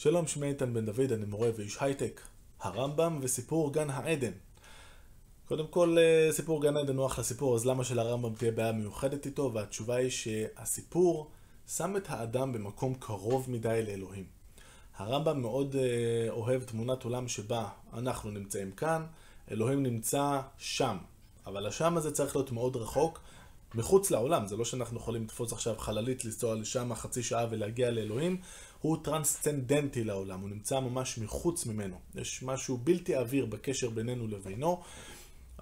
שלום, שמי איתן בן דוד, אני מורה ואיש הייטק. הרמב"ם וסיפור גן העדן. קודם כל, אה, סיפור גן העדן הוא אחלה סיפור, אז למה שלרמב"ם תהיה בעיה מיוחדת איתו? והתשובה היא שהסיפור שם את האדם במקום קרוב מדי לאלוהים. הרמב"ם מאוד אה, אוהב תמונת עולם שבה אנחנו נמצאים כאן, אלוהים נמצא שם. אבל השם הזה צריך להיות מאוד רחוק, מחוץ לעולם. זה לא שאנחנו יכולים לתפוס עכשיו חללית, לנסוע לשם חצי שעה ולהגיע לאלוהים. הוא טרנסצנדנטי לעולם, הוא נמצא ממש מחוץ ממנו. יש משהו בלתי עביר בקשר בינינו לבינו,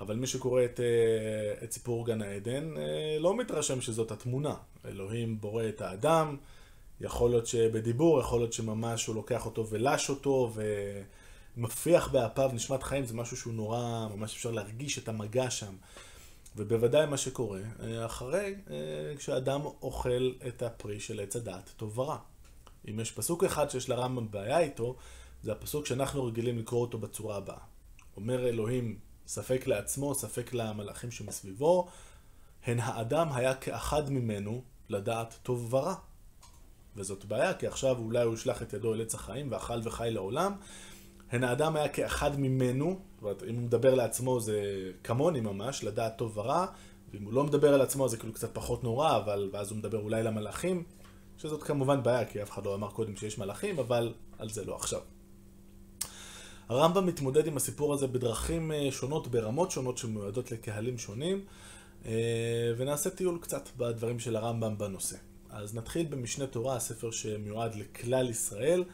אבל מי שקורא את, אה, את סיפור גן העדן אה, לא מתרשם שזאת התמונה. אלוהים בורא את האדם, יכול להיות שבדיבור, יכול להיות שממש הוא לוקח אותו ולש אותו ומפיח באפיו נשמת חיים, זה משהו שהוא נורא, ממש אפשר להרגיש את המגע שם. ובוודאי מה שקורה אה, אחרי, כשאדם אוכל את הפרי של עץ הדעת, טוב ורע. אם יש פסוק אחד שיש לרמב"ם בעיה איתו, זה הפסוק שאנחנו רגילים לקרוא אותו בצורה הבאה. אומר אלוהים, ספק לעצמו, ספק למלאכים שמסביבו, הן האדם היה כאחד ממנו לדעת טוב ורע. וזאת בעיה, כי עכשיו אולי הוא ישלח את ידו אל עץ החיים ואכל וחי לעולם. הן האדם היה כאחד ממנו, זאת אומרת, אם הוא מדבר לעצמו זה כמוני ממש, לדעת טוב ורע, ואם הוא לא מדבר על עצמו זה כאילו קצת פחות נורא, אבל ואז הוא מדבר אולי למלאכים. שזאת כמובן בעיה, כי אף אחד לא אמר קודם שיש מלאכים, אבל על זה לא עכשיו. הרמב"ם מתמודד עם הסיפור הזה בדרכים אה, שונות, ברמות שונות שמיועדות לקהלים שונים, אה, ונעשה טיול קצת בדברים של הרמב"ם בנושא. אז נתחיל במשנה תורה, הספר שמיועד לכלל ישראל,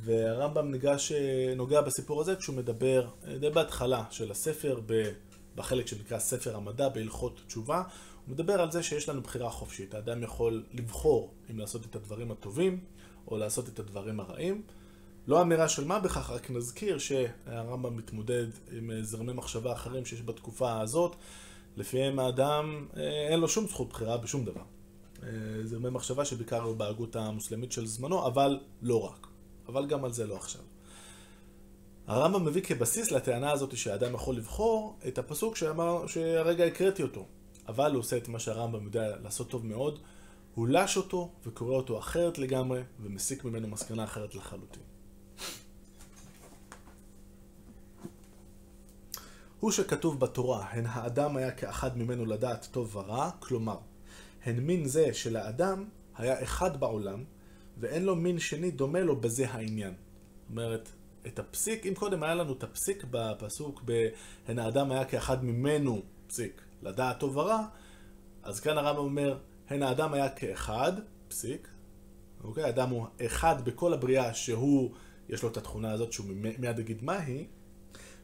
והרמב"ם ניגש, אה, נוגע בסיפור הזה כשהוא מדבר די בהתחלה של הספר, בחלק שנקרא ספר המדע בהלכות תשובה, הוא מדבר על זה שיש לנו בחירה חופשית. האדם יכול לבחור אם לעשות את הדברים הטובים או לעשות את הדברים הרעים. לא אמירה של מה בכך, רק נזכיר שהרמב"ם מתמודד עם זרמי מחשבה אחרים שיש בתקופה הזאת, לפיהם האדם אה, אין לו שום זכות בחירה בשום דבר. אה, זרמי מחשבה שבעיקר בהגות המוסלמית של זמנו, אבל לא רק. אבל גם על זה לא עכשיו. הרמב"ם מביא כבסיס לטענה הזאת שהאדם יכול לבחור את הפסוק שאמר, שהרגע הקראתי אותו. אבל הוא עושה את מה שהרמב"ם יודע לעשות טוב מאוד, הוא לש אותו וקורא אותו אחרת לגמרי, ומסיק ממנו מסקנה אחרת לחלוטין. הוא שכתוב בתורה, הן האדם היה כאחד ממנו לדעת טוב ורע, כלומר, הן מין זה של האדם היה אחד בעולם, ואין לו מין שני דומה לו בזה העניין. זאת אומרת, את הפסיק, אם קודם היה לנו את הפסיק בפסוק ב"הן האדם היה כאחד ממנו", פסיק, לדעת טוב ורע, אז כאן הרמב"ם אומר, הן האדם היה כאחד, פסיק, אוקיי? האדם הוא אחד בכל הבריאה שהוא, יש לו את התכונה הזאת שהוא מיד יגיד מהי,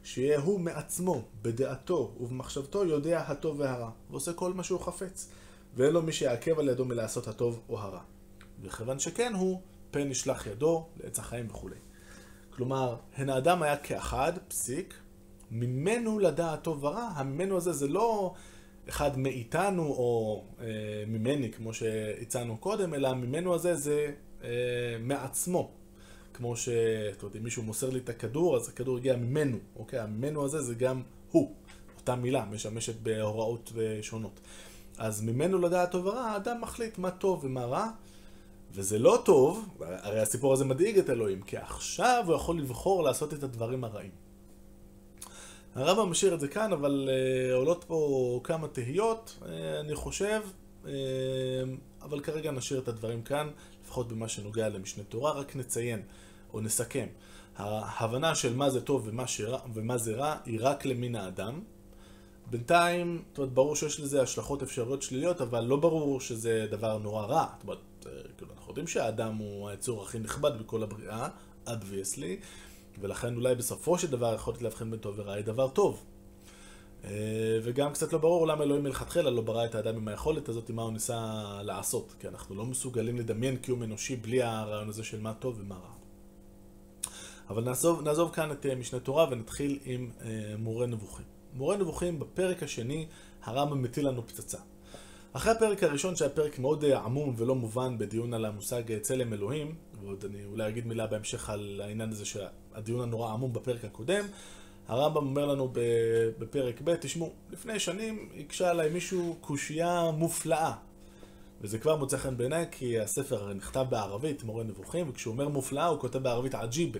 שיהיה הוא מעצמו, בדעתו ובמחשבתו, יודע הטוב והרע, ועושה כל מה שהוא חפץ, ואין לו מי שיעכב על ידו מלעשות הטוב או הרע. וכיוון שכן הוא, פן נשלח ידו לעץ החיים וכולי. כלומר, הן האדם היה כאחד, פסיק, ממנו לדעת טוב ורע, הממנו הזה זה לא אחד מאיתנו או אה, ממני, כמו שהצענו קודם, אלא ממנו הזה זה אה, מעצמו. כמו ש... אומרת, אם מישהו מוסר לי את הכדור, אז הכדור הגיע ממנו, אוקיי? הממנו הזה זה גם הוא. אותה מילה משמשת בהוראות שונות. אז ממנו לדעת טוב ורע, האדם מחליט מה טוב ומה רע, וזה לא טוב, הרי הסיפור הזה מדאיג את אלוהים, כי עכשיו הוא יכול לבחור לעשות את הדברים הרעים. הרמב"ם משאיר את זה כאן, אבל uh, עולות פה כמה תהיות, uh, אני חושב, uh, אבל כרגע נשאיר את הדברים כאן, לפחות במה שנוגע למשנה תורה, רק נציין או נסכם. ההבנה של מה זה טוב ומה, שרע, ומה זה רע היא רק למין האדם. בינתיים, זאת אומרת, ברור שיש לזה השלכות אפשריות שליליות, אבל לא ברור שזה דבר נורא רע. זאת אומרת, כאילו, אנחנו יודעים שהאדם הוא היצור הכי נכבד בכל הבריאה, obviously. ולכן אולי בסופו של דבר יכולת להבחין בין טוב ורע היא דבר טוב. אה, וגם קצת לא ברור למה אלוהים מלכתחילה לא ברא את האדם עם היכולת הזאת, מה הוא ניסה לעשות. כי אנחנו לא מסוגלים לדמיין קיום אנושי בלי הרעיון הזה של מה טוב ומה רע. אבל נעזוב, נעזוב כאן את אה, משנה תורה ונתחיל עם אה, מורה נבוכים. מורה נבוכים בפרק השני, הרמב"ם מטיל לנו פצצה. אחרי הפרק הראשון, שהיה פרק מאוד עמום ולא מובן בדיון על המושג צלם אלוהים, ועוד אני אולי אגיד מילה בהמשך על העניין הזה שהדיון הנורא עמום בפרק הקודם. הרמב"ם אומר לנו בפרק ב', תשמעו, לפני שנים הקשה עליי מישהו קושייה מופלאה. וזה כבר מוצא חן בעיניי, כי הספר נכתב בערבית, מורה נבוכים, וכשהוא אומר מופלאה, הוא כותב בערבית עג'יבה.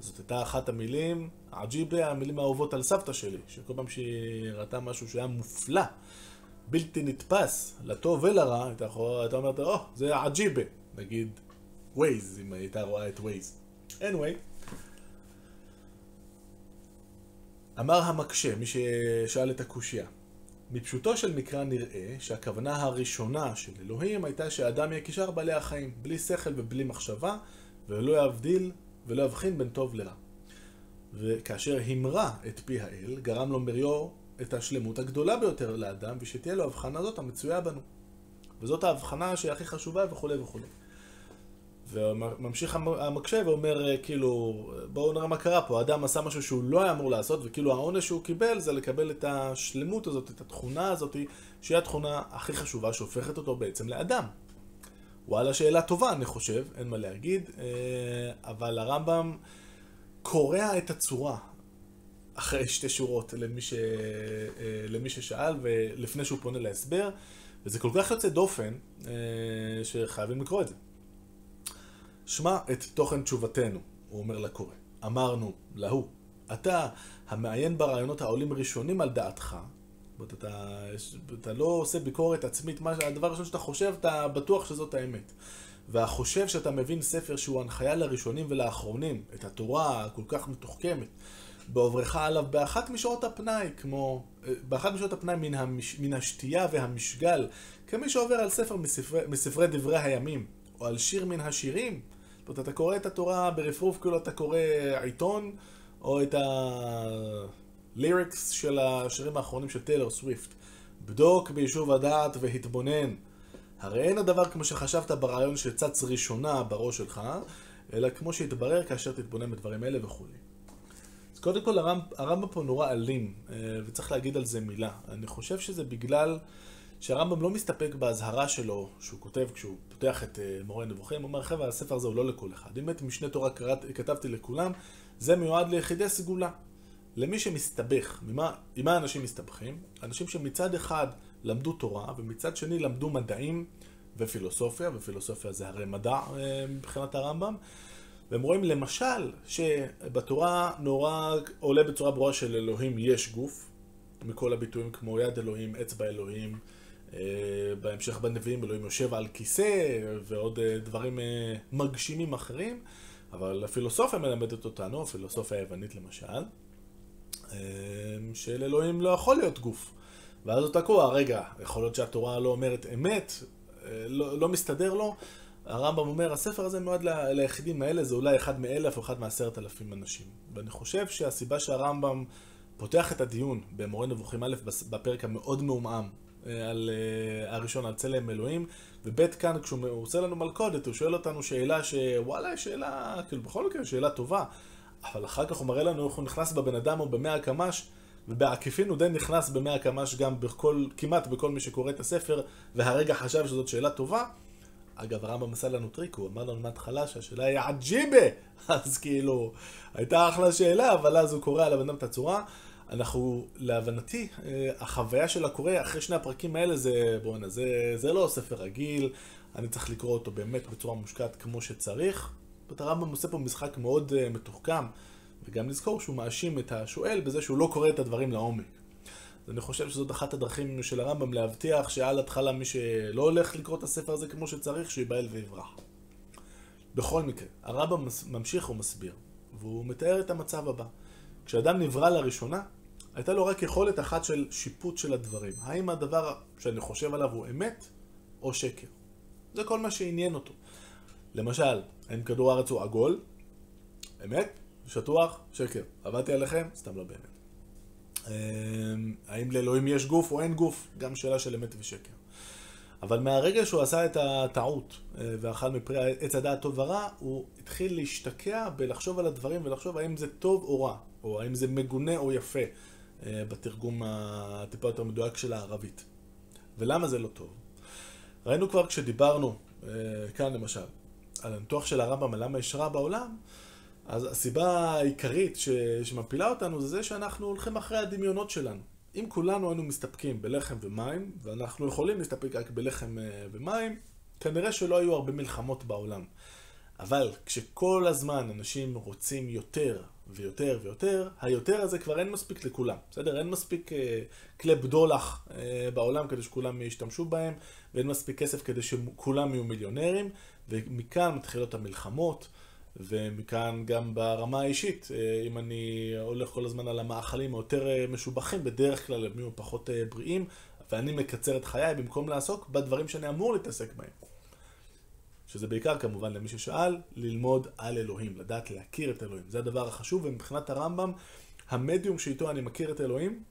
זאת הייתה אחת המילים, עג'יבה, המילים האהובות על סבתא שלי, שכל פעם שהיא ראתה משהו שהיה מופלא, בלתי נתפס, לטוב ולרע, הייתה אומרת, או, oh, זה עג'יבה. נגיד, ווייז, אם הייתה רואה את ווייז. anyway. אמר המקשה, מי ששאל את הקושייה. מפשוטו של מקרא נראה שהכוונה הראשונה של אלוהים הייתה שאדם יהיה כשאר בעלי החיים, בלי שכל ובלי מחשבה, ולא יבדיל ולא יבחין בין טוב לרע. וכאשר המרה את פי האל, גרם לו מריו את השלמות הגדולה ביותר לאדם, ושתהיה לו הבחנה זאת המצויה בנו. וזאת ההבחנה שהיא הכי חשובה וכולי וכולי. וממשיך המקשה ואומר, אה, כאילו, בואו נראה מה קרה פה, האדם עשה משהו שהוא לא היה אמור לעשות, וכאילו העונש שהוא קיבל זה לקבל את השלמות הזאת, את התכונה הזאת, שהיא התכונה הכי חשובה שהופכת אותו בעצם לאדם. וואלה, שאלה טובה, אני חושב, אין מה להגיד, אה, אבל הרמב"ם קורע את הצורה אחרי שתי שורות למי, ש... אה, למי ששאל, ולפני שהוא פונה להסבר, וזה כל כך יוצא דופן, שחייבים לקרוא את זה. שמע את תוכן תשובתנו, הוא אומר לקורא. אמרנו להוא, אתה המעיין ברעיונות העולים ראשונים על דעתך, אתה, אתה לא עושה ביקורת עצמית, מה, הדבר הראשון שאתה חושב, אתה בטוח שזאת האמת. והחושב שאתה מבין ספר שהוא הנחיה לראשונים ולאחרונים, את התורה הכל כך מתוחכמת, בעוברך עליו באחת משעות הפנאי, כמו, באחת משעות הפנאי מן, המש, מן השתייה והמשגל, כמי שעובר על ספר מספרי, מספרי דברי הימים, או על שיר מן השירים, זאת אומרת, אתה קורא את התורה ברפרוף כאילו אתה קורא עיתון, או את הליריקס של השירים האחרונים של טיילר סוויפט. בדוק ביישוב הדעת והתבונן. הרי אין הדבר כמו שחשבת ברעיון שצץ ראשונה בראש שלך, אלא כמו שהתברר כאשר תתבונן בדברים אלה וכולי. קודם כל הרמב"ם פה נורא אלים, אה, וצריך להגיד על זה מילה. אני חושב שזה בגלל... שהרמב"ם לא מסתפק באזהרה שלו, שהוא כותב כשהוא פותח את אה, מורה נבוכים, הוא אומר, חבר'ה, הספר הזה הוא לא לכל אחד. אם את משנה תורה קראת, כתבתי לכולם, זה מיועד ליחידי סגולה. למי שמסתבך, ממה, עם מה אנשים מסתבכים? אנשים שמצד אחד למדו תורה, ומצד שני למדו מדעים ופילוסופיה, ופילוסופיה זה הרי מדע אה, מבחינת הרמב"ם. והם רואים למשל שבתורה נורא עולה בצורה ברורה של אלוהים יש גוף, מכל הביטויים כמו יד אלוהים, אצבע אלוהים, אה, בהמשך בנביאים אלוהים יושב על כיסא ועוד אה, דברים אה, מגשימים אחרים, אבל הפילוסופיה מלמדת אותנו, הפילוסופיה היוונית למשל, של אלוהים לא יכול להיות גוף. ואז הוא תקוע, רגע, יכול להיות שהתורה לא אומרת אמת, לא, לא מסתדר לו. הרמב"ם אומר, הספר הזה מיועד ליחידים האלה, זה אולי אחד מאלף או אחד מעשרת אלפים אנשים. ואני חושב שהסיבה שהרמב"ם פותח את הדיון במורה נבוכים א' בפרק המאוד מעומעם אה, על uh, הראשון, על צלם אלוהים, וב' כאן, כשהוא עושה לנו מלכודת, הוא שואל אותנו שאלה שוואלה, שאלה, כאילו בכל מקרה, שאלה טובה, אבל אחר כך הוא מראה לנו איך הוא נכנס בבן אדם או במאה הקמ"ש, ובעקיפין הוא די נכנס במאה הקמ"ש גם בכל, כמעט בכל מי שקורא את הספר, והרגע חשב שזאת שאלה טובה. אגב, הרמב"ם עשה לנו טריק, הוא אמר לנו מההתחלה שהשאלה היא עג'יבה! אז כאילו, הייתה אחלה שאלה, אבל אז הוא קורא על הבן אדם את הצורה. אנחנו, להבנתי, אה, החוויה של הקורא אחרי שני הפרקים האלה זה, בואנה, זה, זה לא ספר רגיל, אני צריך לקרוא אותו באמת בצורה מושקעת כמו שצריך. הרמב"ם עושה פה משחק מאוד uh, מתוחכם, וגם לזכור שהוא מאשים את השואל בזה שהוא לא קורא את הדברים לעומק. אז אני חושב שזאת אחת הדרכים של הרמב"ם להבטיח שעל התחלה מי שלא הולך לקרוא את הספר הזה כמו שצריך, שיבהל ויברח. בכל מקרה, הרמב"ם ממשיך ומסביר, והוא מתאר את המצב הבא. כשאדם נברא לראשונה, הייתה לו רק יכולת אחת של שיפוט של הדברים. האם הדבר שאני חושב עליו הוא אמת או שקר? זה כל מה שעניין אותו. למשל, האם כדור הארץ הוא עגול? אמת? שטוח? שקר. עבדתי עליכם? סתם לא באמת. אמ, האם לאלוהים יש גוף או אין גוף? גם שאלה של אמת ושקר. אבל מהרגע שהוא עשה את הטעות אה, ואכל מפרי עץ הדעת טוב ורע, הוא התחיל להשתקע בלחשוב על הדברים ולחשוב האם זה טוב או רע, או האם זה מגונה או יפה. אה, בתרגום הטיפה יותר מדויק של הערבית. ולמה זה לא טוב? ראינו כבר כשדיברנו, אה, כאן למשל, על הניתוח של הרמב"ם, למה יש רע בעולם, אז הסיבה העיקרית שמפילה אותנו זה זה שאנחנו הולכים אחרי הדמיונות שלנו. אם כולנו היינו מסתפקים בלחם ומים, ואנחנו יכולים להסתפק רק בלחם אה, ומים, כנראה שלא היו הרבה מלחמות בעולם. אבל כשכל הזמן אנשים רוצים יותר ויותר ויותר, היותר הזה כבר אין מספיק לכולם, בסדר? אין מספיק אה, כלי בדולח אה, בעולם כדי שכולם ישתמשו בהם, ואין מספיק כסף כדי שכולם יהיו מיליונרים, ומכאן מתחילות המלחמות. ומכאן גם ברמה האישית, אה, אם אני הולך כל הזמן על המאכלים היותר אה, משובחים, בדרך כלל הם יהיו פחות אה, בריאים, ואני מקצר את חיי במקום לעסוק בדברים שאני אמור להתעסק בהם. שזה בעיקר כמובן למי ששאל, ללמוד על אלוהים, לדעת להכיר את אלוהים. זה הדבר החשוב, ומבחינת הרמב"ם, המדיום שאיתו אני מכיר את אלוהים,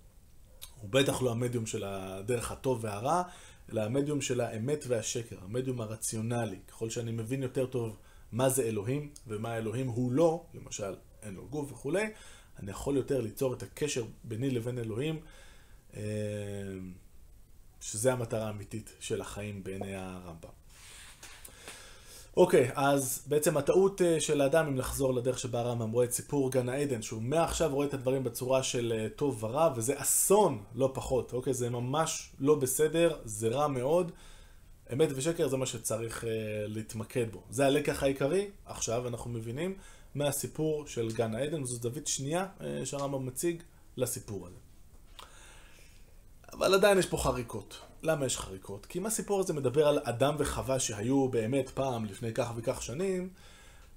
הוא בטח לא המדיום של הדרך הטוב והרע, אלא המדיום של האמת והשקר, המדיום הרציונלי. ככל שאני מבין יותר טוב מה זה אלוהים ומה אלוהים הוא לא, למשל אין לו גוף וכולי, אני יכול יותר ליצור את הקשר ביני לבין אלוהים, אה, שזה המטרה האמיתית של החיים בעיני הרמב"ם. אוקיי, אז בעצם הטעות אה, של האדם, אם לחזור לדרך שבה הרמב"ם רואה את סיפור גן העדן, שהוא מעכשיו רואה את הדברים בצורה של אה, טוב ורע, וזה אסון, לא פחות, אוקיי? זה ממש לא בסדר, זה רע מאוד. אמת ושקר זה מה שצריך uh, להתמקד בו. זה הלקח העיקרי, עכשיו אנחנו מבינים, מהסיפור של גן העדן, וזו זווית שנייה uh, שהרמב"ם מציג לסיפור הזה. אבל עדיין יש פה חריקות. למה יש חריקות? כי אם הסיפור הזה מדבר על אדם וחווה שהיו באמת פעם, לפני כך וכך שנים,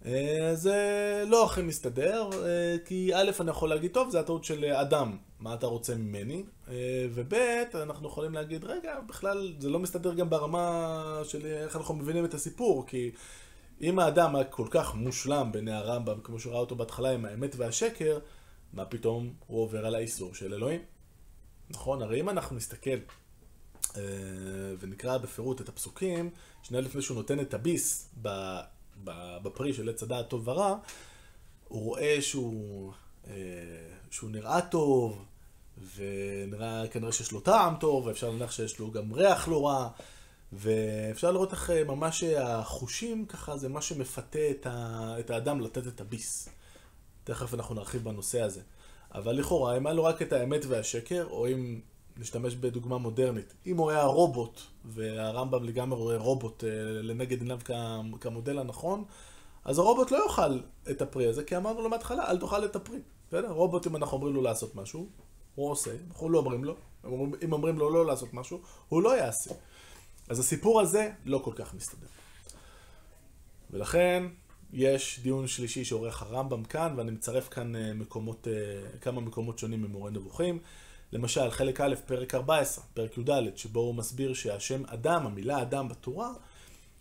אה, זה לא הכי מסתדר, אה, כי א', אני יכול להגיד, טוב, זה הטעות של אדם, מה אתה רוצה ממני? אה, וב', אנחנו יכולים להגיד, רגע, בכלל זה לא מסתדר גם ברמה של איך אנחנו מבינים את הסיפור, כי אם האדם היה כל כך מושלם בעיני הרמב"ם, כמו שראה אותו בהתחלה עם האמת והשקר, מה פתאום הוא עובר על האיסור של אלוהים? נכון? הרי אם אנחנו נסתכל ונקרא בפירוט את הפסוקים, שנייה לפני שהוא נותן את הביס בפרי של עץ הדעת טוב ורע, הוא רואה שהוא, אה, שהוא נראה טוב, ונראה כנראה שיש לו טעם טוב, ואפשר להניח שיש לו גם ריח לא רע, ואפשר לראות איך אה, ממש החושים ככה זה מה שמפתה את, ה, את האדם לתת את הביס. תכף אנחנו נרחיב בנושא הזה. אבל לכאורה, אם היה לו רק את האמת והשקר, או אם נשתמש בדוגמה מודרנית. אם הוא היה רובוט, והרמב"ם לגמרי רואה רובוט אה, לנגד עיניו כמודל הנכון, אז הרובוט לא יאכל את הפרי הזה, כי אמרנו לו מההתחלה, אל תאכל את הפרי. בסדר? רובוט, אם אנחנו אומרים לו לעשות משהו, הוא עושה, אנחנו לא אומרים לו. אם אומרים לו לא לעשות משהו, הוא לא יעשה. אז הסיפור הזה לא כל כך מסתדר. ולכן, יש דיון שלישי שעורך הרמב"ם כאן, ואני מצרף כאן אה, מקומות, אה, כמה מקומות שונים ממורה נבוכים. למשל, חלק א', פרק 14, פרק י"ד, שבו הוא מסביר שהשם אדם, המילה אדם בתורה,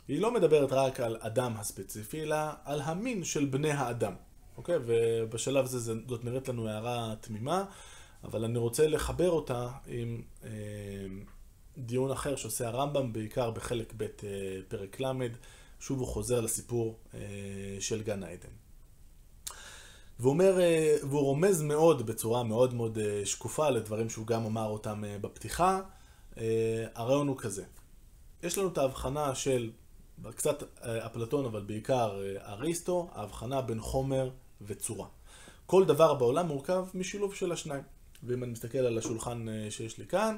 היא לא מדברת רק על אדם הספציפי, אלא על המין של בני האדם. אוקיי? ובשלב הזה זאת נראית לנו הערה תמימה, אבל אני רוצה לחבר אותה עם אה, דיון אחר שעושה הרמב"ם, בעיקר בחלק ב', אה, פרק ל', שוב הוא חוזר לסיפור אה, של גן העדן. והוא אומר, אה, והוא רומז מאוד, בצורה מאוד מאוד אה, שקופה, לדברים שהוא גם אמר אותם אה, בפתיחה. הרעיון הוא כזה. יש לנו את ההבחנה של, קצת אפלטון, אבל בעיקר אריסטו, ההבחנה בין חומר וצורה. כל דבר בעולם מורכב משילוב של השניים. ואם אני מסתכל על השולחן שיש לי כאן,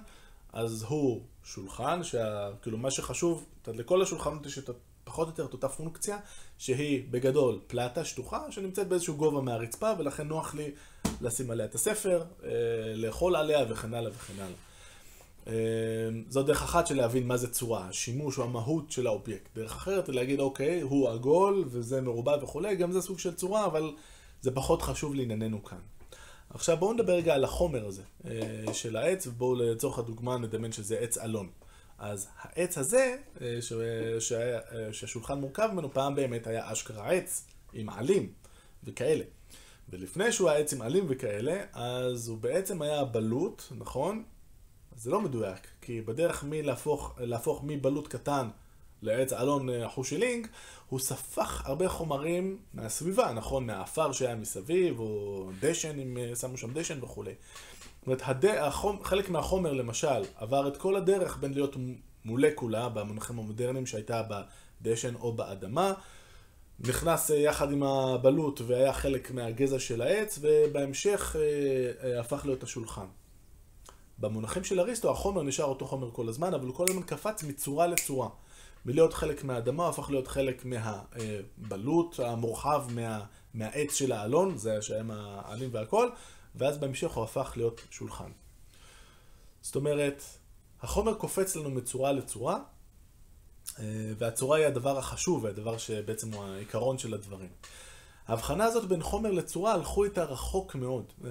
אז הוא שולחן, שה... כאילו מה שחשוב, לכל השולחנות יש את פחות או יותר את אותה פונקציה, שהיא בגדול פלטה שטוחה, שנמצאת באיזשהו גובה מהרצפה, ולכן נוח לי לשים עליה את הספר, אה, לאכול עליה וכן הלאה וכן הלאה. אה, זו דרך אחת של להבין מה זה צורה, השימוש או המהות של האובייקט. דרך אחרת היא להגיד, אוקיי, הוא עגול וזה מרובע וכולי, גם זה סוג של צורה, אבל זה פחות חשוב לענייננו כאן. עכשיו בואו נדבר רגע על החומר הזה אה, של העץ, ובואו לצורך הדוגמה נדמיין שזה עץ אלון. אז העץ הזה, אה, ש... ש... אה, שהשולחן מורכב ממנו, פעם באמת היה אשכרה עץ עם עלים וכאלה. ולפני שהוא היה עץ עם עלים וכאלה, אז הוא בעצם היה בלוט, נכון? זה לא מדויק, כי בדרך מלהפוך, להפוך מבלוט קטן לעץ אלון אה, חושילינג, הוא ספח הרבה חומרים מהסביבה, נכון? מהעפר שהיה מסביב, או דשן, אם שמו שם דשן וכולי. זאת אומרת. החומ... חלק מהחומר למשל עבר את כל הדרך בין להיות מולקולה במונחים המודרניים שהייתה בדשן או באדמה, נכנס אה, יחד עם הבלוט והיה חלק מהגזע של העץ, ובהמשך אה, אה, הפך להיות השולחן. במונחים של אריסטו, החומר נשאר אותו חומר כל הזמן, אבל הוא כל הזמן קפץ מצורה לצורה. מלהיות חלק מהאדמה, הוא הפך להיות חלק מהבלוט המורחב מה, מהעץ של האלון, זה שהיה העלים והכל, ואז בהמשך הוא הפך להיות שולחן. זאת אומרת, החומר קופץ לנו מצורה לצורה, אה, והצורה היא הדבר החשוב, והדבר שבעצם הוא העיקרון של הדברים. ההבחנה הזאת בין חומר לצורה הלכו איתה רחוק מאוד. אה,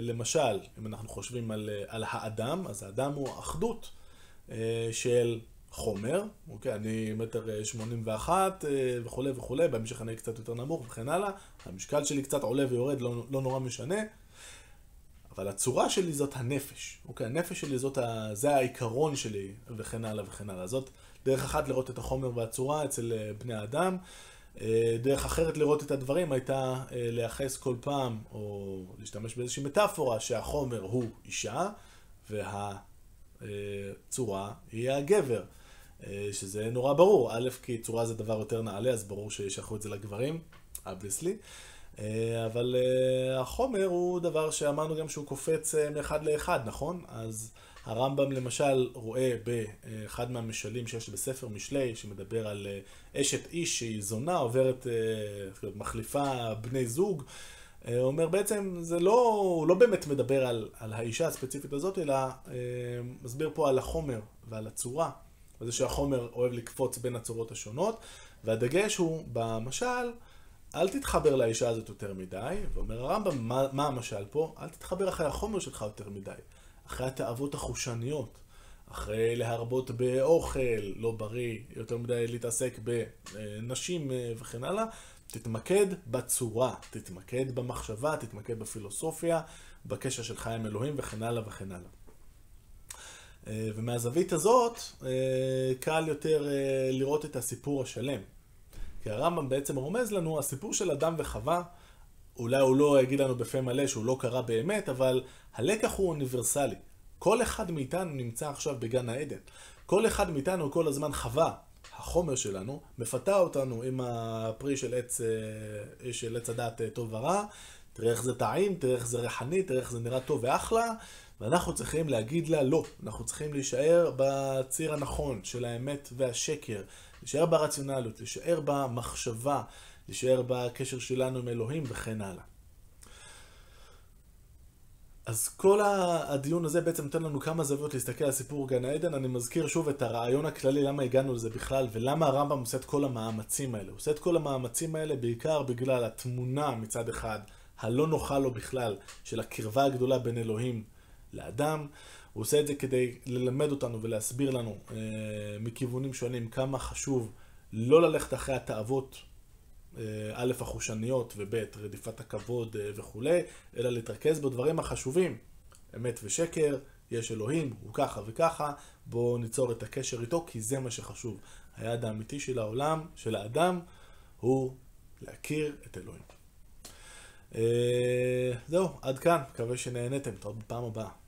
למשל, אם אנחנו חושבים על, אה, על האדם, אז האדם הוא אחדות של חומר, אוקיי, אני מטר שמונים ואחת וכולי וכולי, בהמשך אני קצת יותר נמוך וכן הלאה, המשקל שלי קצת עולה ויורד, לא, לא נורא משנה, אבל הצורה שלי זאת הנפש, אוקיי, הנפש שלי זאת, ה... זה העיקרון שלי וכן הלאה וכן הלאה. זאת דרך אחת לראות את החומר והצורה אצל אה, בני האדם. אה, דרך אחרת לראות את הדברים הייתה אה, לייחס כל פעם, או להשתמש באיזושהי מטאפורה, שהחומר הוא אישה והצורה היא הגבר. שזה נורא ברור, א', כי צורה זה דבר יותר נעלה, אז ברור שישלחו את זה לגברים, obviously. אבל החומר הוא דבר שאמרנו גם שהוא קופץ מאחד לאחד, נכון? אז הרמב"ם למשל רואה באחד מהמשלים שיש בספר משלי, שמדבר על אה, אשת איש שהיא זונה, עוברת, אה, מחליפה בני זוג. הוא אה, אומר בעצם, זה לא, הוא לא באמת מדבר על, על האישה הספציפית הזאת, אלא מסביר פה על החומר ועל הצורה. וזה שהחומר אוהב לקפוץ בין הצורות השונות, והדגש הוא במשל, אל תתחבר לאישה הזאת יותר מדי, ואומר הרמב"ם, מה, מה המשל פה? אל תתחבר אחרי החומר שלך יותר מדי. אחרי התאוות החושניות, אחרי להרבות באוכל לא בריא, יותר מדי להתעסק בנשים אה, וכן הלאה, תתמקד בצורה, תתמקד במחשבה, תתמקד בפילוסופיה, בקשר שלך עם אלוהים וכן הלאה וכן הלאה. אה, ומהזווית הזאת אה, קל יותר לראות את הסיפור השלם. כי הרמב"ם בעצם רומז לנו, הסיפור של אדם וחווה אולי הוא לא יגיד לנו בפה מלא שהוא לא קרה באמת, אבל הלקח הוא אוניברסלי. כל אחד מאיתנו נמצא עכשיו בגן העדן. כל אחד מאיתנו כל הזמן חווה, החומר שלנו, מפתה אותנו עם הפרי של עץ, אה, של עץ הדעת אה, טוב ורע, תראה איך זה טעים, תראה איך זה ריחני, תראה איך זה נראה טוב ואחלה, ואנחנו צריכים להגיד לה לא. אנחנו צריכים להישאר בציר הנכון של האמת והשקר, להישאר ברציונליות, להישאר במחשבה. להישאר בקשר שלנו עם אלוהים וכן הלאה. אז כל הדיון הזה בעצם נותן לנו כמה זוויות להסתכל על סיפור גן העדן. אני מזכיר שוב את הרעיון הכללי, למה הגענו לזה בכלל, ולמה הרמב"ם עושה את כל המאמצים האלה. הוא עושה את כל המאמצים האלה בעיקר בגלל התמונה מצד אחד, הלא נוחה לו בכלל, של הקרבה הגדולה בין אלוהים לאדם. הוא עושה את זה כדי ללמד אותנו ולהסביר לנו אה, מכיוונים שונים כמה חשוב לא ללכת אחרי התאוות אה, א', החושניות, וב', רדיפת הכבוד אה, וכולי, אלא להתרכז בדברים החשובים, אמת ושקר, יש אלוהים, הוא ככה וככה, בואו ניצור את הקשר איתו, כי זה מה שחשוב. היעד האמיתי של העולם, של האדם, הוא להכיר את אלוהים. אה, זהו, עד כאן, מקווה שנהנתם, תודה בפעם הבאה.